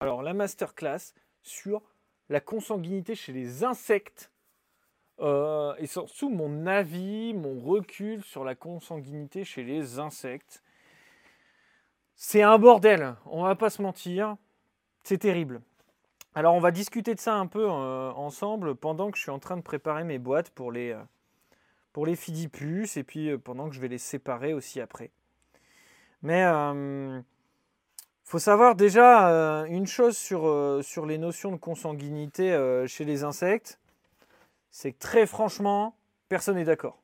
Alors, la masterclass sur la consanguinité chez les insectes euh, et surtout mon avis, mon recul sur la consanguinité chez les insectes. C'est un bordel, on va pas se mentir, c'est terrible. Alors on va discuter de ça un peu euh, ensemble pendant que je suis en train de préparer mes boîtes pour les, euh, pour les fidipus et puis pendant que je vais les séparer aussi après. Mais faut savoir déjà une chose sur, sur les notions de consanguinité chez les insectes c'est que très franchement, personne n'est d'accord.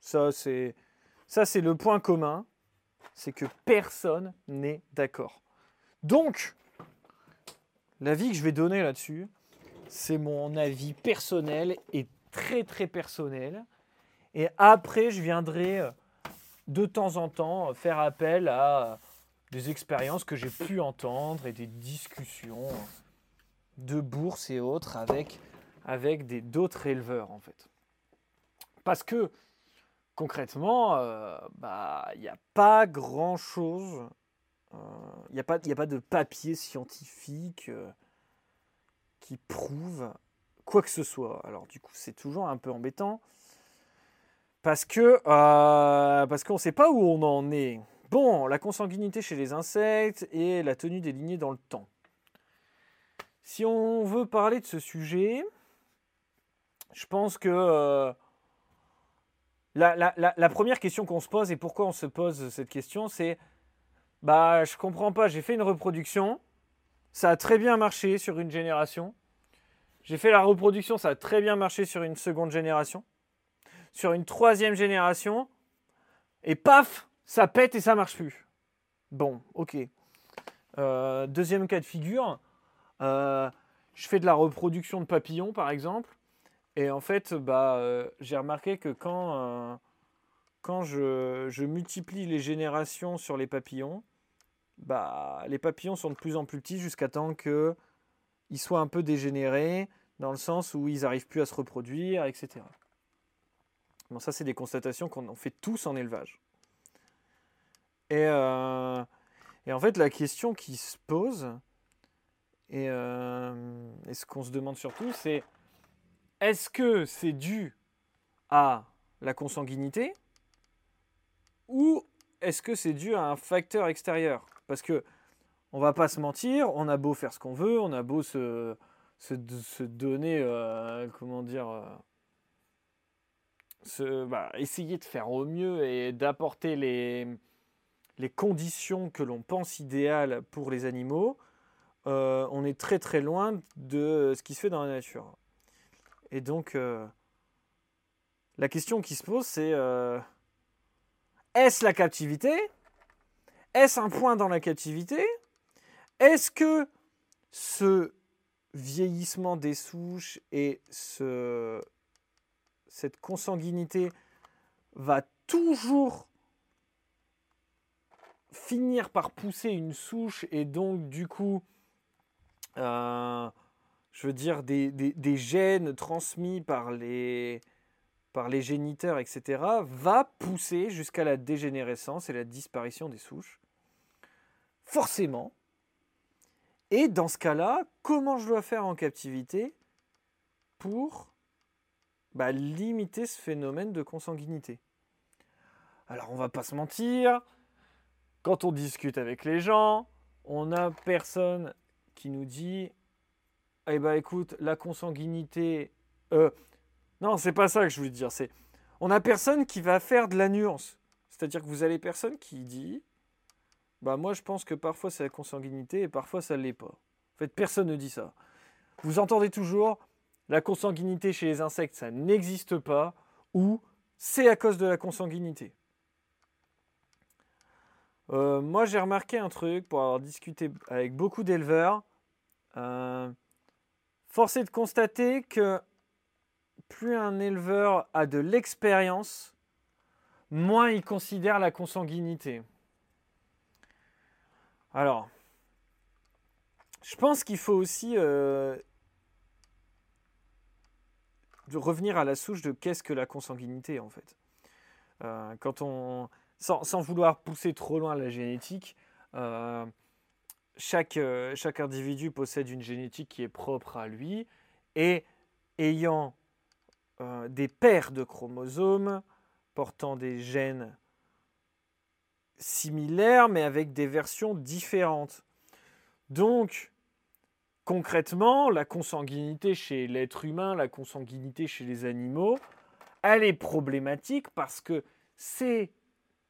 Ça, c'est le point commun, c'est que personne n'est d'accord. Donc, l'avis que je vais donner là-dessus, c'est mon avis personnel et très très personnel. Et après, je viendrai euh, de temps en temps faire appel à des expériences que j'ai pu entendre et des discussions de bourse et autres avec avec d'autres éleveurs en fait. Parce que concrètement, euh, bah, il n'y a pas grand chose, euh, il n'y a, pas, a pas de papier scientifique euh, qui prouve quoi que ce soit. Alors du coup, c'est toujours un peu embêtant parce que parce qu'on ne sait pas où on en est. Bon, la consanguinité chez les insectes et la tenue des lignées dans le temps. Si on veut parler de ce sujet, je pense que euh, la, première question qu'on se pose et pourquoi on se pose cette question, c'est bah je comprends pas, j'ai fait une reproduction, ça a très bien marché sur une génération. J'ai fait la reproduction, ça a très bien marché sur une seconde génération. Sur une troisième génération, et paf, ça pète et ça marche plus. Bon, ok. Euh, deuxième cas de figure, euh, je fais de la reproduction de papillons par exemple. Et en fait, bah, euh, j'ai remarqué que quand, quand je, je, multiplie les générations sur les papillons, bah, les papillons sont de plus en plus petits jusqu'à temps qu'ils soient un peu dégénérés, dans le sens où ils n'arrivent plus à se reproduire, etc. Bon, ça, c'est des constatations qu'on fait tous en élevage. Et, euh, et, en fait, la question qui se pose, et, et ce qu'on se demande surtout, c'est est-ce que c'est dû à la consanguinité ou est-ce que c'est dû à un facteur extérieur? Parce que on va pas se mentir, on a beau faire ce qu'on veut, on a beau se, donner, euh, comment dire, euh, bah, essayer de faire au mieux et d'apporter les, les conditions que l'on pense idéales pour les animaux, euh, on est très très loin de ce qui se fait dans la nature. Et donc, euh, la question qui se pose, c'est euh, est-ce la captivité? Est-ce un point dans la captivité? Est-ce que ce vieillissement des souches et ce, cette consanguinité va toujours finir par pousser une souche et donc du coup euh, je veux dire, des, gènes transmis par les, par les géniteurs, etc., va pousser jusqu'à la dégénérescence et la disparition des souches. Forcément. Et dans ce cas-là, comment je dois faire en captivité pour bah, limiter ce phénomène de consanguinité? Alors on va pas se mentir, quand on discute avec les gens, on n'a personne qui nous dit eh ben écoute, la consanguinité. Euh, non, c'est pas ça que je voulais dire. C'est on a personne qui va faire de la nuance. C'est-à-dire que vous avez personne qui dit, bah moi je pense que parfois c'est la consanguinité et parfois ça l'est pas. En fait, personne ne dit ça. Vous entendez toujours la consanguinité chez les insectes, ça n'existe pas, ou c'est à cause de la consanguinité. Euh, moi j'ai remarqué un truc pour avoir discuté avec beaucoup d'éleveurs. Euh, Force est de constater que plus un éleveur a de l'expérience, moins il considère la consanguinité. Alors, je pense qu'il faut aussi euh, revenir à la souche de qu'est-ce que la consanguinité en fait. Quand on, sans, vouloir pousser trop loin la génétique, euh, chaque, euh, chaque individu possède une génétique qui est propre à lui et ayant euh, des paires de chromosomes portant des gènes similaires mais avec des versions différentes. Donc, concrètement, la consanguinité chez l'être humain, la consanguinité chez les animaux, elle est problématique parce que ces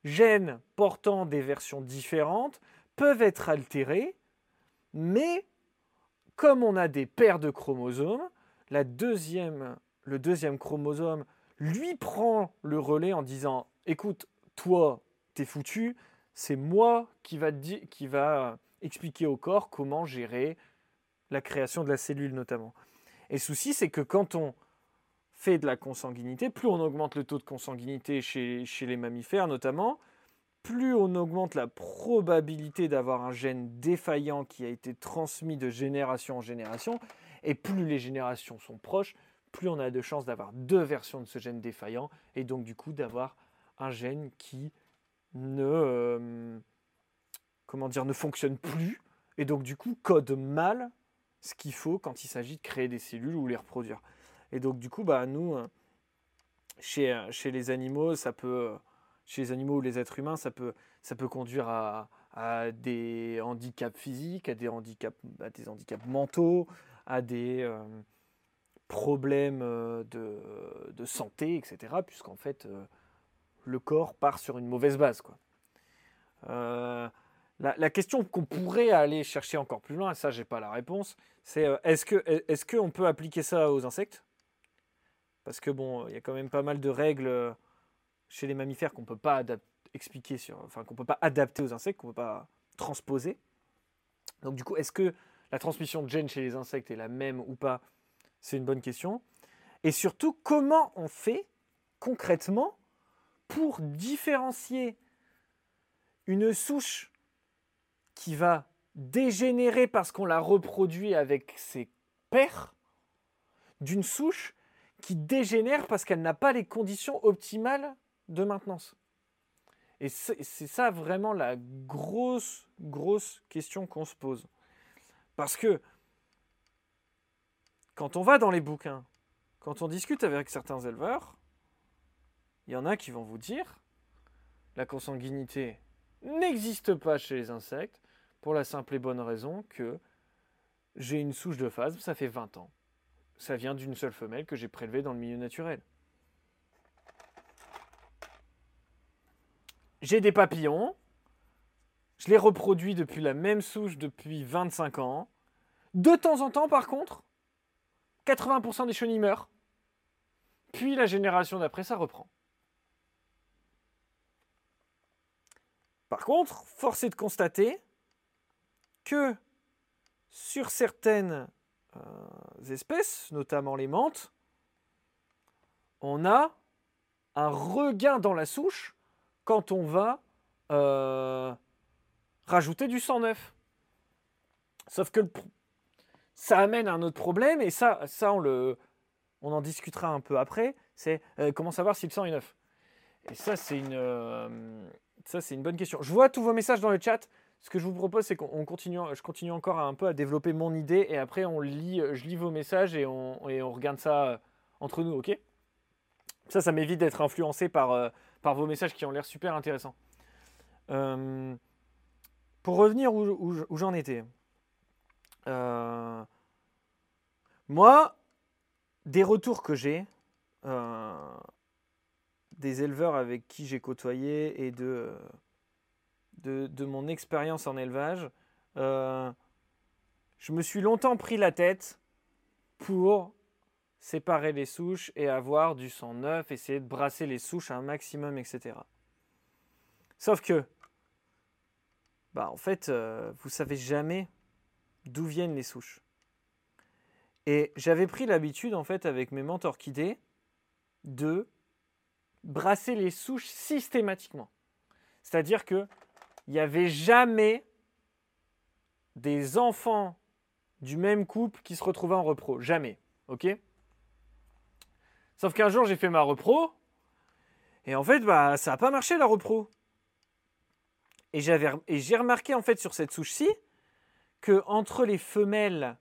gènes portant des versions différentes peuvent être altérés, mais comme on a des paires de chromosomes, la deuxième, le deuxième chromosome lui prend le relais en disant écoute, toi, t'es foutu, c'est moi qui va, expliquer au corps comment gérer la création de la cellule notamment. Et le souci, c'est que quand on fait de la consanguinité, plus on augmente le taux de consanguinité chez, les mammifères notamment, plus on augmente la probabilité d'avoir un gène défaillant qui a été transmis de génération en génération, et plus les générations sont proches, plus on a de chances d'avoir deux versions de ce gène défaillant, et donc du coup d'avoir un gène qui ne, euh, comment dire, ne fonctionne plus, et donc du coup code mal ce qu'il faut quand il s'agit de créer des cellules ou les reproduire. Et donc du coup, bah, nous, euh, chez, chez les animaux, ça peut chez les animaux ou les êtres humains, ça peut, ça peut conduire à, des handicaps physiques, à des handicaps, à des handicaps mentaux, à des euh, problèmes euh, de, de, santé, etc. Puisqu'en fait, euh, le corps part sur une mauvaise base. Quoi. La, question qu'on pourrait aller chercher encore plus loin, et ça, j'ai pas la réponse, c'est est-ce que est-ce qu'on peut appliquer ça aux insectes? Parce que bon, il y a quand même pas mal de règles chez les mammifères qu'on peut pas expliquer sur, enfin qu'on peut pas adapter aux insectes, qu'on peut pas transposer. Donc du coup, est-ce que la transmission de gènes chez les insectes est la même ou pas? C'est une bonne question. Et surtout, comment on fait concrètement pour différencier une souche qui va dégénérer parce qu'on la reproduit avec ses pères d'une souche qui dégénère parce qu'elle n'a pas les conditions optimales de maintenance. Et c'est ça vraiment la grosse, grosse question qu'on se pose. Parce que quand on va dans les bouquins, quand on discute avec certains éleveurs, il y en a qui vont vous dire la consanguinité n'existe pas chez les insectes pour la simple et bonne raison que j'ai une souche de phasme, ça fait 20 ans. Ça vient d'une seule femelle que j'ai prélevée dans le milieu naturel. j'ai des papillons, je les reproduis depuis la même souche depuis 25 ans. De temps en temps, par contre, 80% des chenilles meurent. Puis la génération d'après, ça reprend. Par contre, force est de constater que sur certaines espèces, notamment les menthes, on a un regain dans la souche quand on va euh, rajouter du sang neuf. Sauf que ça amène un autre problème, et ça, ça on, le, on en discutera un peu après, c'est euh, comment savoir si le sang est neuf. Et euh, ça, c'est une bonne question. Je vois tous vos messages dans le chat. Ce que je vous propose, c'est qu'on continue, je continue encore un peu à développer mon idée, et après, on lit, je lis vos messages et on, regarde ça entre nous, ok? Ça, ça m'évite d'être influencé par par vos messages qui ont l'air super intéressants. Euh, pour revenir où, j'en étais, euh, moi, des retours que j'ai, euh, des éleveurs avec qui j'ai côtoyé et de, de, mon expérience en élevage, je me suis longtemps pris la tête pour séparer les souches et avoir du sang neuf, essayer de brasser les souches un maximum, etc. Sauf que, bah en fait, euh, vous savez jamais d'où viennent les souches. Et j'avais pris l'habitude, en fait, avec mes mentors orchidées, de brasser les souches systématiquement. C'est-à-dire que il n'y avait jamais des enfants du même couple qui se retrouvaient en repro. Jamais. OK? Sauf qu'un jour, j'ai fait ma repro. Et en fait, bah, ça n'a pas marché la repro. Et, j'ai remarqué en fait sur cette souche-ci que entre les femelles,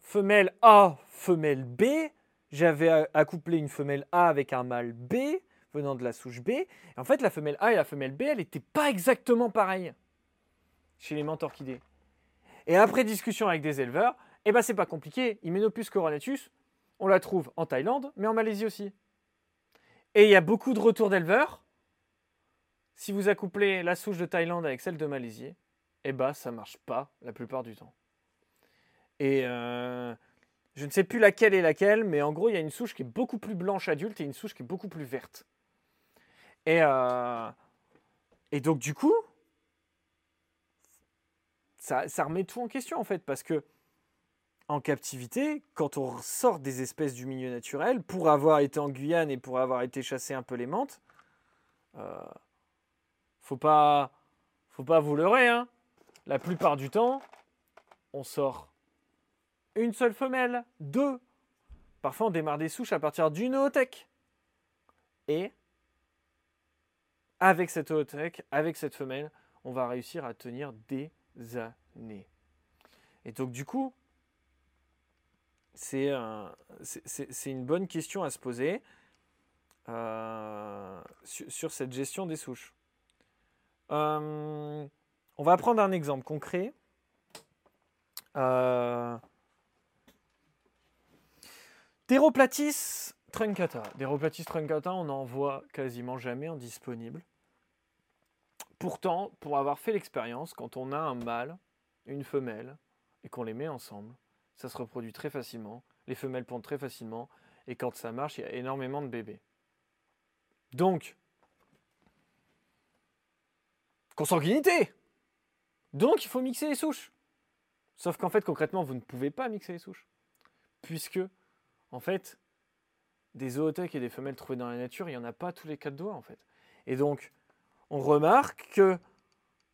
femelle A, femelle B, j'avais accouplé une femelle A avec un mâle B venant de la souche B. en fait, la femelle A et la femelle B, elles n'étaient pas exactement pareilles chez les menthes orchidées. Et après discussion avec des éleveurs, eh ben c'est pas compliqué. Hymenopus coronatus, on la trouve en Thaïlande, mais en Malaisie aussi. Et il y a beaucoup de retours d'éleveurs. Si vous accouplez la souche de Thaïlande avec celle de Malaisie, eh ben ça marche pas la plupart du temps. Et euh, je ne sais plus laquelle est laquelle, mais en gros, il y a une souche qui est beaucoup plus blanche adulte et une souche qui est beaucoup plus verte. Et, euh, et donc, du coup, ça, remet tout en question, en fait, parce que en captivité, quand on sort des espèces du milieu naturel, pour avoir été en Guyane et pour avoir été chasser un peu les menthes, euh, faut pas, faut pas vous leurrer, hein. La plupart du temps, on sort une seule femelle, deux. Parfois, on démarre des souches à partir d'une ootech. Et avec cette ootech, avec cette femelle, on va réussir à tenir des années. Et donc, du coup, c'est une bonne question à se poser euh, sur, cette gestion des souches. Euh, on va prendre un exemple concret. Euh, Deroplatis truncata. Deroplatis truncata, on n'en voit quasiment jamais en disponible. Pourtant, pour avoir fait l'expérience, quand on a un mâle, une femelle, et qu'on les met ensemble, ça se reproduit très facilement, les femelles pondent très facilement, et quand ça marche, il y a énormément de bébés. Donc, consanguinité Donc, il faut mixer les souches. Sauf qu'en fait, concrètement, vous ne pouvez pas mixer les souches. Puisque en fait, des zoothèques et des femelles trouvées dans la nature, il n'y en a pas tous les quatre doigts, en fait. Et donc, on remarque que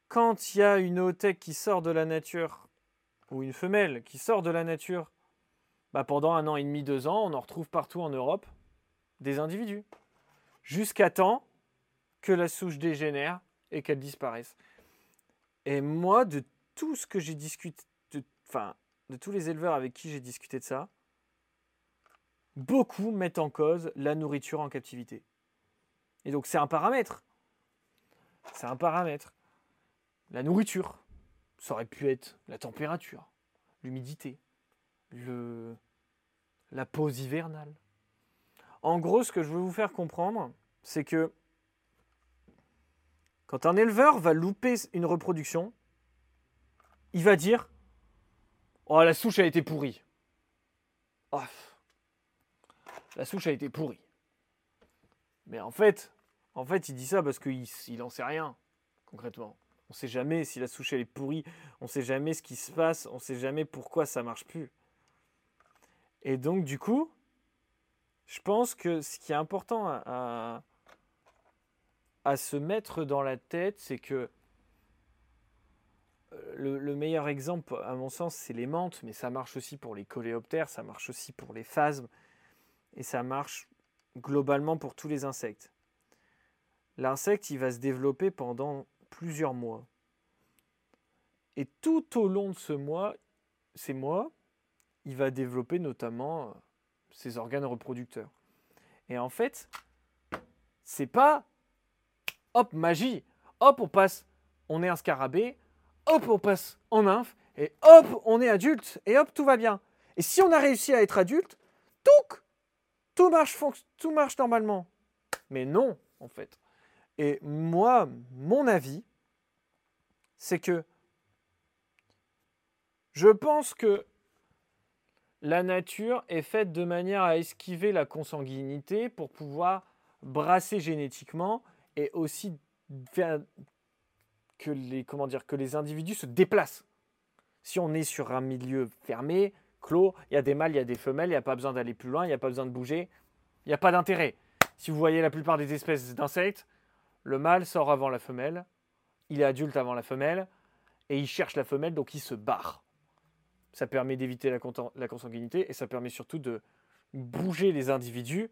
quand il y a une zoothèque qui sort de la nature, ou une femelle qui sort de la nature, bah pendant un an et demi, deux ans, on en retrouve partout en Europe des individus. Jusqu'à temps que la souche dégénère et qu'elle disparaisse. Et moi, de tout ce que j'ai discuté, enfin, de tous les éleveurs avec qui j'ai discuté de ça, beaucoup mettent en cause la nourriture en captivité. Et donc c'est un paramètre. C'est un paramètre. La nourriture, ça aurait pu être la température, l'humidité, le... la pause hivernale. En gros, ce que je veux vous faire comprendre, c'est que quand un éleveur va louper une reproduction, il va dire Oh, la souche a été pourrie. Oh, la souche a été pourrie. Mais en fait, en fait, il dit ça parce qu'il n'en sait rien, concrètement. On ne sait jamais si la souche est pourrie, on ne sait jamais ce qui se passe, on ne sait jamais pourquoi ça marche plus. Et donc, du coup, je pense que ce qui est important à, à, se mettre dans la tête, c'est que euh, le, le, meilleur exemple, à mon sens, c'est les menthes, mais ça marche aussi pour les coléoptères, ça marche aussi pour les phasmes, et ça marche globalement pour tous les insectes. L'insecte, il va se développer pendant plusieurs mois. Et tout au long de ce mois, ces mois, il va développer notamment euh, ses organes reproducteurs. Et en fait, c'est pas hop, magie, hop, on passe, on est un scarabée, hop, on passe en nymphe, et hop, on est adulte, et hop, tout va bien. Et si on a réussi à être adulte, tout tout marche, normalement. Mais non, en fait. Et moi, mon avis, c'est que je pense que la nature est faite de manière à esquiver la consanguinité pour pouvoir brasser génétiquement et aussi faire que les, comment que les individus se déplacent. Si on est sur un milieu fermé, il y a des mâles, il y a des femelles, il n'y a pas besoin d'aller plus loin, il n'y a pas besoin de bouger, il n'y a pas d'intérêt. Si vous voyez la plupart des espèces d'insectes, le mâle sort avant la femelle, il est adulte avant la femelle, et il cherche la femelle, donc il se barre. Ça permet d'éviter la, consanguinité et ça permet surtout de bouger les individus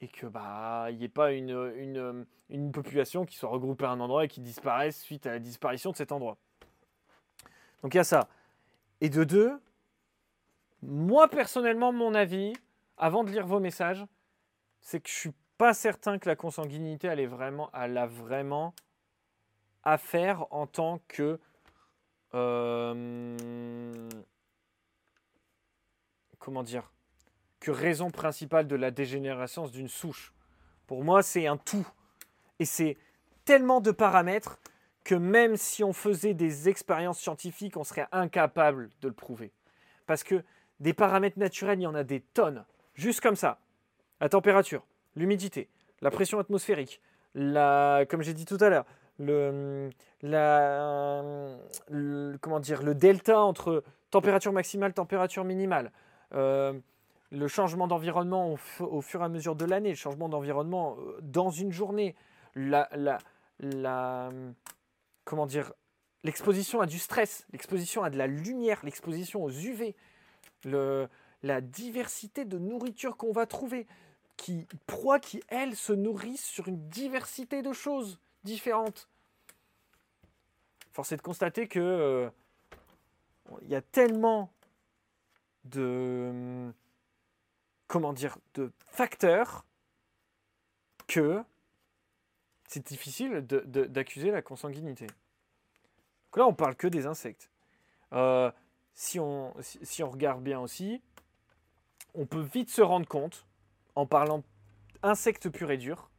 et que bah il n'y ait pas une, population qui soit regroupée à un endroit et qui disparaisse suite à la disparition de cet endroit. Donc il y a ça. Et de deux, moi personnellement, mon avis, avant de lire vos messages, c'est que je suis pas certain que la consanguinité elle vraiment, elle a vraiment à faire en tant que euh, comment dire que raison principale de la dégénérescence d'une souche. Pour moi, c'est un tout. Et c'est tellement de paramètres que même si on faisait des expériences scientifiques, on serait incapable de le prouver. Parce que des paramètres naturels, il y en a des tonnes. Juste comme ça. La température, l'humidité, la pression atmosphérique, la, comme j'ai dit tout à l'heure, le, la, comment dire, le delta entre température maximale, température minimale, euh, le changement d'environnement au, fur et à mesure de l'année, le changement d'environnement euh, dans une journée, la, la comment dire, l'exposition à du stress, l'exposition à de la lumière, l'exposition aux UV, la diversité de nourriture qu'on va trouver, qui proies qui, elles, se nourrissent sur une diversité de choses différentes. Force est de constater que euh, il y a tellement de comment dire de facteurs que c'est difficile d'accuser la consanguinité. Là, on parle que des insectes. Euh, si, on, regarde bien aussi, on peut vite se rendre compte, en parlant insectes purs et durs,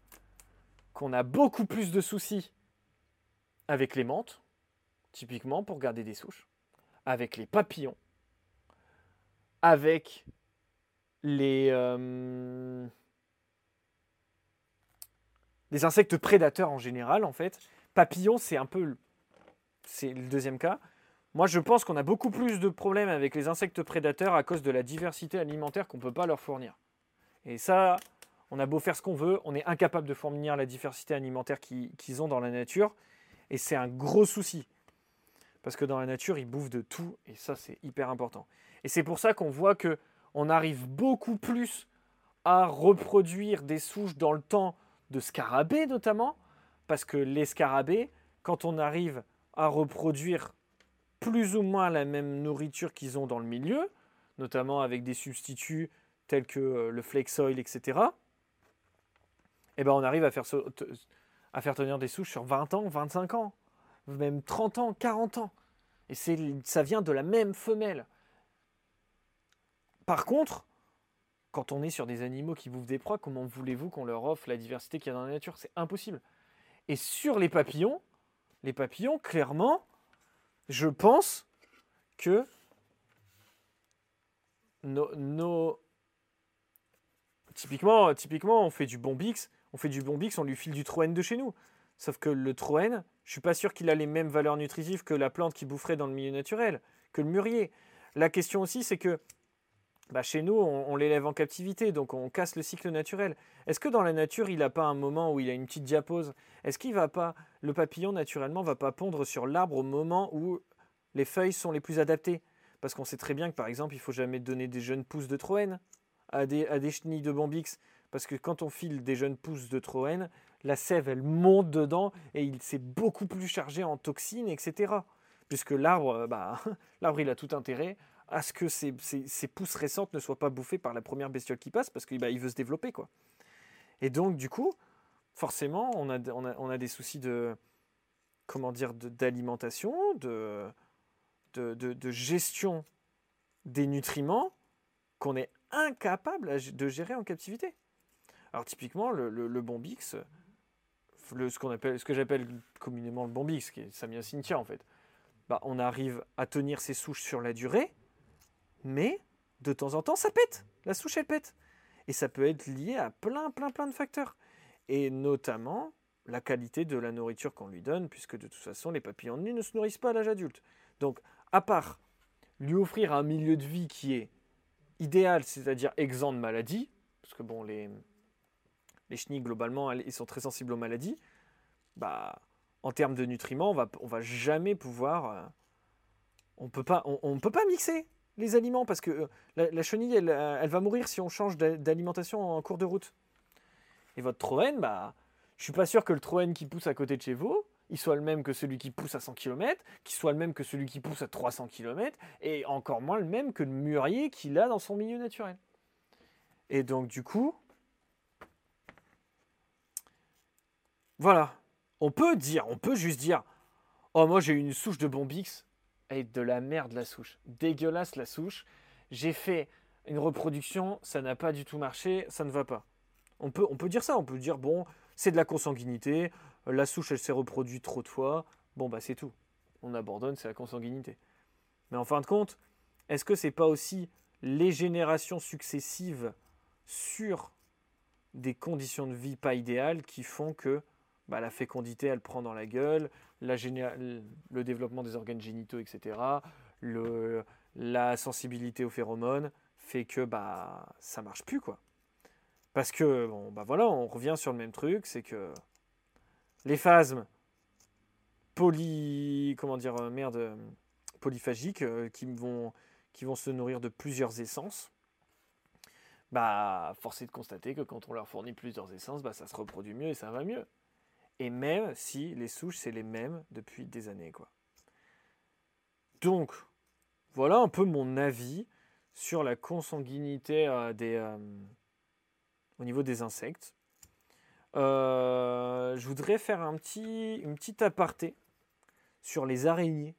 qu'on a beaucoup plus de soucis avec les menthes, typiquement pour garder des souches, avec les papillons, avec les, euh, les insectes prédateurs en général, en fait. Papillons, c'est un peu c'est le deuxième cas. Moi, je pense qu'on a beaucoup plus de problèmes avec les insectes prédateurs à cause de la diversité alimentaire qu'on ne peut pas leur fournir. Et ça, on a beau faire ce qu'on veut, on est incapable de fournir la diversité alimentaire qu'ils ont dans la nature. Et c'est un gros souci. Parce que dans la nature, ils bouffent de tout. Et ça, c'est hyper important. Et c'est pour ça qu'on voit que on arrive beaucoup plus à reproduire des souches dans le temps de scarabées notamment. Parce que les scarabées, quand on arrive à reproduire plus ou moins la même nourriture qu'ils ont dans le milieu, notamment avec des substituts tels que euh, le flex oil, etc., eh ben on arrive à faire, à faire tenir des souches sur 20 ans, 25 ans, même 30 ans, 40 ans. Et ça vient de la même femelle. Par contre, quand on est sur des animaux qui bouffent des proies, comment voulez-vous qu'on leur offre la diversité qu'il y a dans la nature? C'est impossible. Et sur les papillons, les papillons, clairement, je pense que nos, Typiquement, typiquement, on fait du bombix, on fait du bombix, on lui file du troène de chez nous. Sauf que le troène, je suis pas sûr qu'il a les mêmes valeurs nutritives que la plante qui boufferait dans le milieu naturel, que le mûrier. La question aussi, c'est que bah, chez nous, on, l'élève en captivité, donc on casse le cycle naturel. Est-ce que dans la nature, il n'a pas un moment où il a une petite diapause? Est-ce qu'il va pas, le papillon naturellement, va pas pondre sur l'arbre au moment où les feuilles sont les plus adaptées? Parce qu'on sait très bien que par exemple, il faut jamais donner des jeunes pousses de troène à des, à des chenilles de bambix, parce que quand on file des jeunes pousses de troène, la sève elle monte dedans et il s'est beaucoup plus chargé en toxines, etc. Puisque l'arbre, bah, l'arbre il a tout intérêt à ce que ces, pousses récentes ne soient pas bouffées par la première bestiole qui passe parce qu'il bah, veut se développer. quoi. Et donc, du coup, forcément, on a, des soucis de comment dire d'alimentation, de, gestion des nutriments qu'on est incapable de gérer en captivité. Alors typiquement, le, le, bombix, ce que j'appelle communément le bombix, qui est Samia cynthia en fait, bah, on arrive à tenir ses souches sur la durée, mais de temps en temps, ça pète. La souche, elle pète. Et ça peut être lié à plein, plein, plein de facteurs. Et notamment la qualité de la nourriture qu'on lui donne, puisque de toute façon, les papillons de nuit ne se nourrissent pas à l'âge adulte. Donc, à part lui offrir un milieu de vie qui est idéal, c'est-à-dire exempt de maladies, parce que bon, les, les chenilles, globalement, ils sont très sensibles aux maladies, bah, en termes de nutriments, on va, on va jamais pouvoir... Euh, on peut pas, on peut pas mixer les aliments, parce que euh, la, chenille, euh, elle, va mourir si on change d'alimentation en cours de route. Et votre troène, bah, je suis pas sûr que le troène qui pousse à côté de chez vous, il soit le même que celui qui pousse à 100 km, qu'il soit le même que celui qui pousse à 300 km, et encore moins le même que le mûrier qu'il a dans son milieu naturel. Et donc du coup, voilà, on peut dire, on peut juste dire, oh moi j'ai une souche de Bombix, et de la merde la souche, dégueulasse la souche, j'ai fait une reproduction, ça n'a pas du tout marché, ça ne va pas. On peut, on peut dire ça, on peut dire, bon, c'est de la consanguinité, la souche elle s'est reproduite trop de fois, bon bah c'est tout. On abandonne, c'est la consanguinité. Mais en fin de compte, est-ce que c'est pas aussi les générations successives sur des conditions de vie pas idéales qui font que bah, la fécondité elle prend dans la gueule, la le développement des organes génitaux, etc., le, la sensibilité aux phéromones fait que bah ça marche plus quoi. Parce que bon bah voilà, on revient sur le même truc, c'est que les phasmes poly comment dire euh, merde euh, polyphagiques euh, qui vont qui vont se nourrir de plusieurs essences. Bah force est de constater que quand on leur fournit plusieurs essences, bah ça se reproduit mieux et ça va mieux. Et même si les souches c'est les mêmes depuis des années quoi. Donc voilà un peu mon avis sur la consanguinité euh, euh, au niveau des insectes. Euh, je voudrais faire un petit, une petite aparté sur les araignées.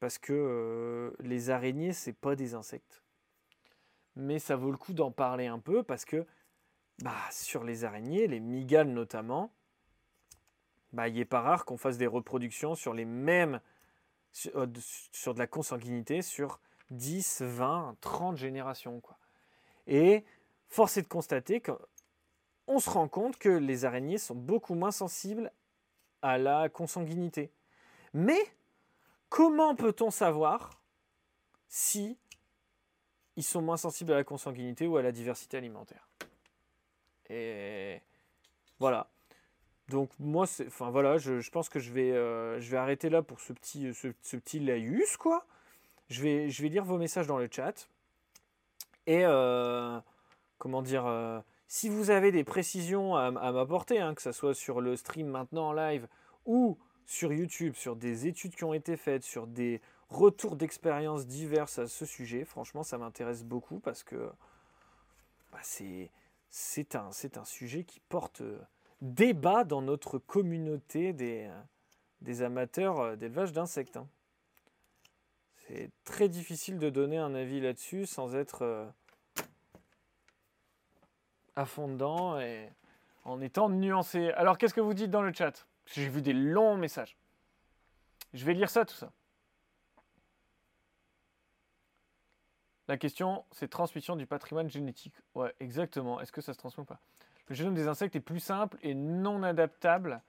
Parce que les araignées, c'est pas des insectes. Mais ça vaut le coup d'en parler un peu parce que bah, sur les araignées, les migales notamment, bah, il n'est pas rare qu'on fasse des reproductions sur les mêmes euh, sur, de la consanguinité sur 10, 20, 30 générations. Quoi. Et force est de constater qu'on se rend compte que les araignées sont beaucoup moins sensibles à la consanguinité. Mais comment peut-on savoir si ils sont moins sensibles à la consanguinité ou à la diversité alimentaire? Et voilà. Donc moi, enfin voilà, je, pense que je vais, euh, je vais arrêter là pour ce petit, ce, petit laïus, quoi. Je vais, je vais lire vos messages dans le chat. Et euh, comment dire, euh, si vous avez des précisions à, m'apporter, hein, que ce soit sur le stream maintenant en live ou sur YouTube, sur des études qui ont été faites, sur des retours d'expériences diverses à ce sujet, franchement, ça m'intéresse beaucoup parce que bah, c'est un, un sujet qui porte débat dans notre communauté des, euh, amateurs euh, d'élevage d'insectes. Hein. C'est très difficile de donner un avis là-dessus sans être euh, fond dedans et en étant nuancé. Alors qu'est-ce que vous dites dans le chat? J'ai vu des longs messages. Je vais lire ça, tout ça. La question, c'est transmission du patrimoine génétique. Ouais, exactement. Est-ce que ça se transmet ou pas? Le génome des insectes est plus simple et non adaptable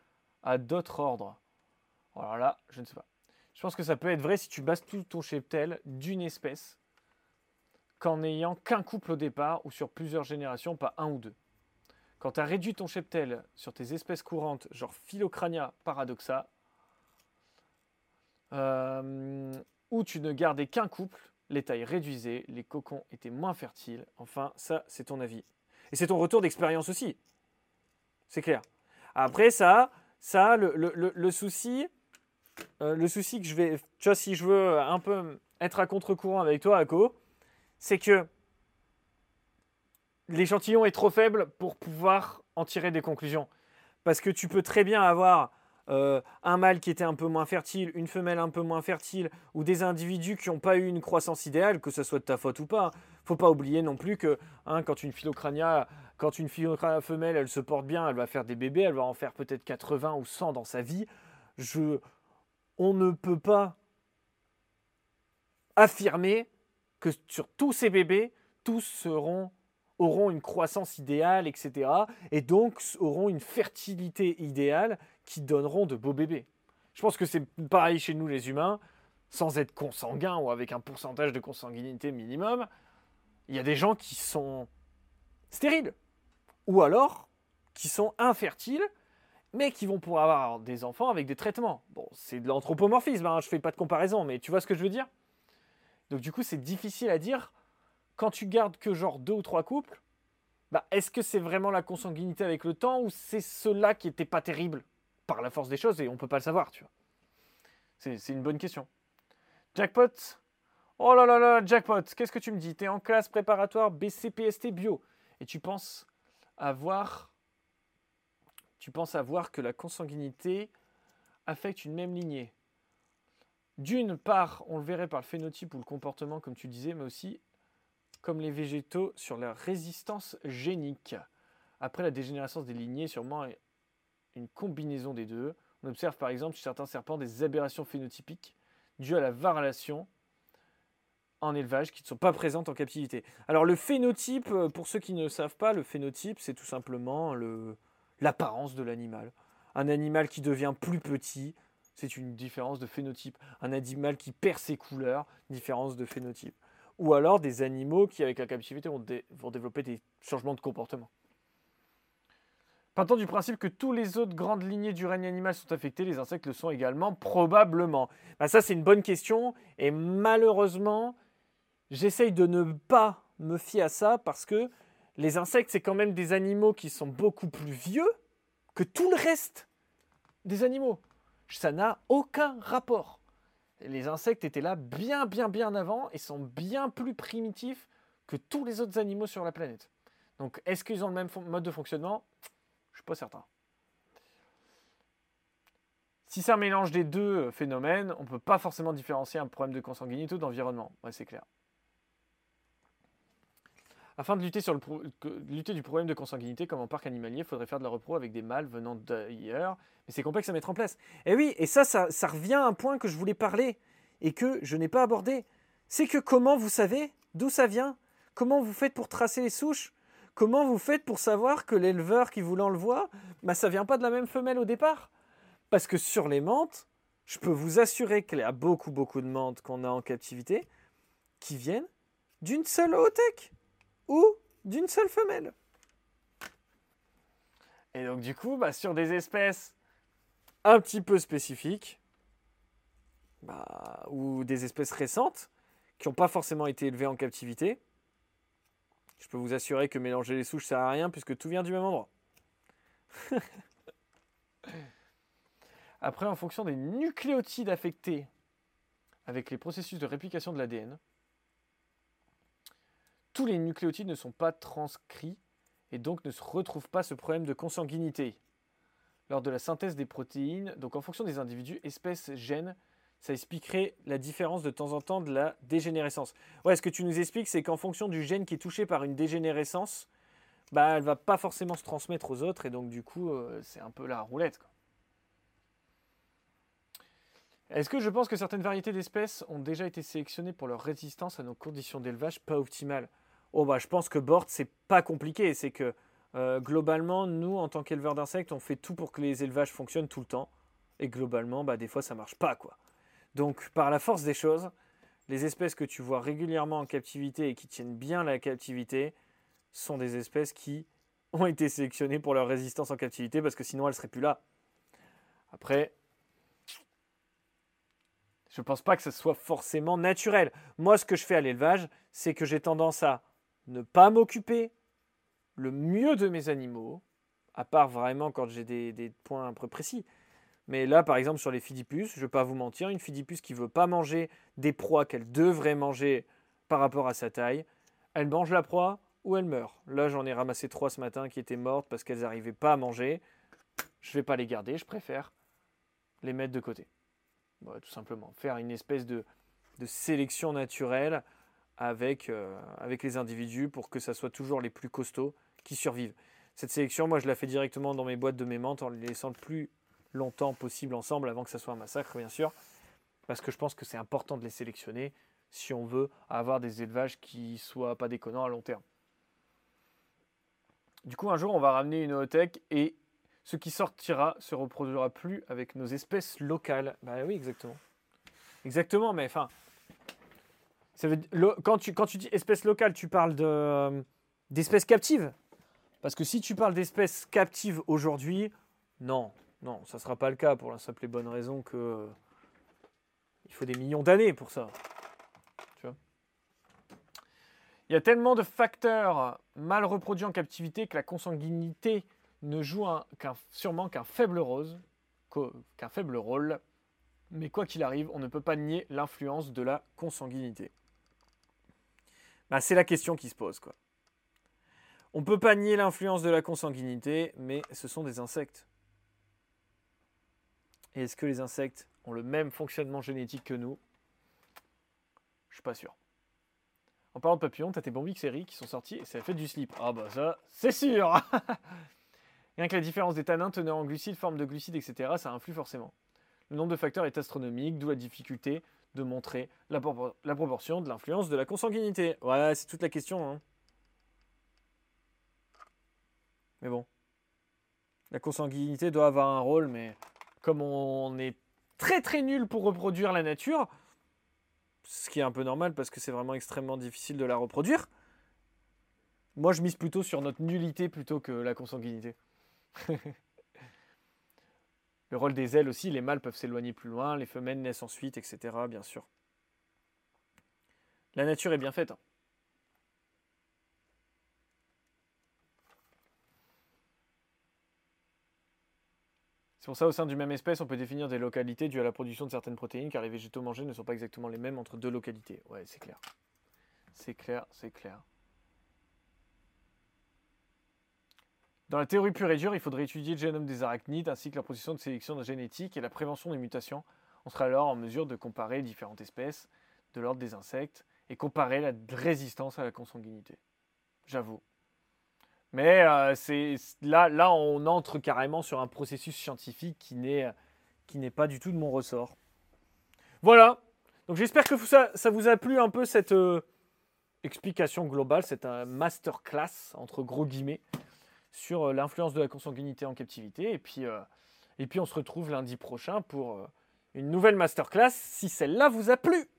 à d'autres ordres. Alors là, je ne sais pas. Je pense que ça peut être vrai si tu bases tout ton cheptel d'une espèce qu'en n'ayant qu'un couple au départ ou sur plusieurs générations, pas un ou deux. Quand tu as réduit ton cheptel sur tes espèces courantes, genre Philocrania paradoxa, euh, où tu ne gardais qu'un couple, les tailles réduisaient, les cocons étaient moins fertiles. Enfin, ça, c'est ton avis. Et c'est ton retour d'expérience aussi. C'est clair. Après, ça, ça le, souci, euh, le souci que je vais, tu vois, si je veux un peu être à contre-courant avec toi, Ako, c'est que l'échantillon est trop faible pour pouvoir en tirer des conclusions. Parce que tu peux très bien avoir euh, un mâle qui était un peu moins fertile, une femelle un peu moins fertile, ou des individus qui n'ont pas eu une croissance idéale, que ce soit de ta faute ou pas. Faut pas oublier non plus que hein, quand une philocrania, quand une philocrania femelle, elle se porte bien, elle va faire des bébés, elle va en faire peut-être 80 ou 100 dans sa vie. On ne peut pas affirmer que sur tous ces bébés, tous auront une croissance idéale, etc. Et donc auront une fertilité idéale qui donneront de beaux bébés. Je pense que c'est pareil chez nous les humains, sans être consanguins ou avec un pourcentage de consanguinité minimum. Il y a des gens qui sont stériles, ou alors qui sont infertiles, mais qui vont pouvoir avoir des enfants avec des traitements. Bon, c'est de l'anthropomorphisme, hein, je fais pas de comparaison, mais tu vois ce que je veux dire? Donc du coup, c'est difficile à dire, quand tu gardes que genre deux ou trois couples, bah, est-ce que c'est vraiment la consanguinité avec le temps, ou c'est cela qui n'était pas terrible par la force des choses et on peut pas le savoir, tu vois. C'est une bonne question. Jackpot? Oh là là là, jackpot, qu'est-ce que tu me dis? Tu es en classe préparatoire BCPST bio et tu penses avoir tu penses avoir que la consanguinité affecte une même lignée. D'une part, on le verrait par le phénotype ou le comportement, comme tu disais, mais aussi comme les végétaux sur la résistance génique. Après la dégénérescence des lignées, sûrement une combinaison des deux. On observe par exemple chez certains serpents des aberrations phénotypiques dues à la variation en élevage qui ne sont pas présentes en captivité. Alors le phénotype, euh, pour ceux qui ne savent pas, le phénotype c'est tout simplement l'apparence de l'animal. Un animal qui devient plus petit, c'est une différence de phénotype. Un animal qui perd ses couleurs, différence de phénotype. Ou alors des animaux qui avec la captivité vont, vont développer des changements de comportement. Partant du principe que tous les autres grandes lignées du règne animal sont affectées, les insectes le sont également, probablement. Ben, ça, c'est une bonne question. Et malheureusement, j'essaye de ne pas me fier à ça parce que les insectes, c'est quand même des animaux qui sont beaucoup plus vieux que tout le reste des animaux. Ça n'a aucun rapport. Les insectes étaient là bien, bien, bien avant et sont bien plus primitifs que tous les autres animaux sur la planète. Donc, est-ce qu'ils ont le même mode de fonctionnement? Suis pas certain. Si c'est un mélange des deux euh, phénomènes, on ne peut pas forcément différencier un problème de consanguinité ou d'environnement. c'est clair. Afin de lutter, sur le lutter du problème de consanguinité, comme en parc animalier, il faudrait faire de la repro avec des mâles venant d'ailleurs. Mais c'est complexe à mettre en place. Et oui, et ça, ça revient à un point que je voulais parler et que je n'ai pas abordé. C'est que comment vous savez d'où ça vient? Comment vous faites pour tracer les souches? Comment vous faites pour savoir que l'éleveur qui vous l'envoie, bah, ça vient pas de la même femelle au départ? Parce que sur les menthes, je peux vous assurer qu'il y a beaucoup, beaucoup de menthes qu'on a en captivité qui viennent d'une seule otec ou d'une seule femelle. Et donc du coup, bah, sur des espèces un petit peu spécifiques, bah, ou des espèces récentes, qui n'ont pas forcément été élevées en captivité, je peux vous assurer que mélanger les souches, ça sert à rien puisque tout vient du même endroit. Après, en fonction des nucléotides affectés avec les processus de réplication de l'ADN, tous les nucléotides ne sont pas transcrits et donc ne se retrouvent pas ce problème de consanguinité. Lors de la synthèse des protéines, donc en fonction des individus, espèces, gènes, ça expliquerait la différence de temps en temps de la dégénérescence. Ouais, ce que tu nous expliques, c'est qu'en fonction du gène qui est touché par une dégénérescence, bah, elle va pas forcément se transmettre aux autres, et donc du coup, euh, c'est un peu la roulette. Est-ce que je pense que certaines variétés d'espèces ont déjà été sélectionnées pour leur résistance à nos conditions d'élevage pas optimales? Oh bah je pense que Bort c'est pas compliqué, c'est que euh, globalement nous en tant qu'éleveurs d'insectes on fait tout pour que les élevages fonctionnent tout le temps et globalement bah des fois ça marche pas quoi. Donc, par la force des choses, les espèces que tu vois régulièrement en captivité et qui tiennent bien la captivité sont des espèces qui ont été sélectionnées pour leur résistance en captivité parce que sinon elles ne seraient plus là. Après, je ne pense pas que ce soit forcément naturel. Moi, ce que je fais à l'élevage, c'est que j'ai tendance à ne pas m'occuper le mieux de mes animaux, à part vraiment quand j'ai des, points un peu précis. Mais là, par exemple, sur les fidipus, je ne vais pas vous mentir, une fidipus qui ne veut pas manger des proies qu'elle devrait manger par rapport à sa taille, elle mange la proie ou elle meurt. Là, j'en ai ramassé trois ce matin qui étaient mortes parce qu'elles n'arrivaient pas à manger. Je ne vais pas les garder, je préfère les mettre de côté. tout simplement. Faire une espèce de, sélection naturelle avec, euh, avec les individus pour que ça soit toujours les plus costauds qui survivent. Cette sélection, moi, je la fais directement dans mes boîtes de mes en les laissant le plus longtemps possible ensemble avant que ça soit un massacre, bien sûr, parce que je pense que c'est important de les sélectionner si on veut avoir des élevages qui soient pas déconnants à long terme. Du coup, un jour, on va ramener une ootech et ce qui sortira se reproduira plus avec nos espèces locales. Bah oui, exactement. Exactement, mais enfin, ça veut, quand, tu, quand tu dis espèces locales, tu parles de, d'espèces captives? Parce que si tu parles d'espèces captives aujourd'hui, non, non, ça ne sera pas le cas pour la simple et bonne raison que il faut des millions d'années pour ça. il y a tellement de facteurs mal reproduits en captivité que la consanguinité ne joue sûrement qu'un faible rose, qu'un faible rôle. Mais quoi qu'il arrive, on ne peut pas nier l'influence de la consanguinité. Bah, c'est la question qui se pose. Quoi. On ne peut pas nier l'influence de la consanguinité, mais ce sont des insectes. Est-ce que les insectes ont le même fonctionnement génétique que nous? Je suis pas sûr. En parlant de papillons, t'as tes Bombix séries qui sont sortis et ça a fait du slip. Ah bah ça, c'est sûr Rien que la différence des tanins, teneur en glucides, forme de glucides, etc., ça influe forcément. Le nombre de facteurs est astronomique, d'où la difficulté de montrer la, proportion de l'influence de la consanguinité. Voilà, c'est toute la question. Hein. Mais bon. La consanguinité doit avoir un rôle, mais comme on est très très nul pour reproduire la nature, ce qui est un peu normal parce que c'est vraiment extrêmement difficile de la reproduire, moi je mise plutôt sur notre nullité plutôt que la consanguinité. Le rôle des ailes aussi, les mâles peuvent s'éloigner plus loin, les femelles naissent ensuite, etc. Bien sûr. La nature est bien faite. Hein. C'est pour ça, au sein d'une même espèce, on peut définir des localités dues à la production de certaines protéines, car les végétaux mangés ne sont pas exactement les mêmes entre deux localités. Ouais, c'est clair. C'est clair, c'est clair. Dans la théorie pure et dure, il faudrait étudier le génome des arachnides ainsi que leur processus de sélection génétique et la prévention des mutations. On serait alors en mesure de comparer différentes espèces de l'ordre des insectes et comparer la résistance à la consanguinité. J'avoue. Mais euh, là, là, on entre carrément sur un processus scientifique qui n'est pas du tout de mon ressort. Voilà. Donc j'espère que ça, ça, vous a plu un peu cette euh, explication globale, cette euh, masterclass entre gros guillemets sur euh, l'influence de la consanguinité en captivité. Et puis, et puis on se retrouve lundi prochain pour une nouvelle masterclass si celle-là vous a plu.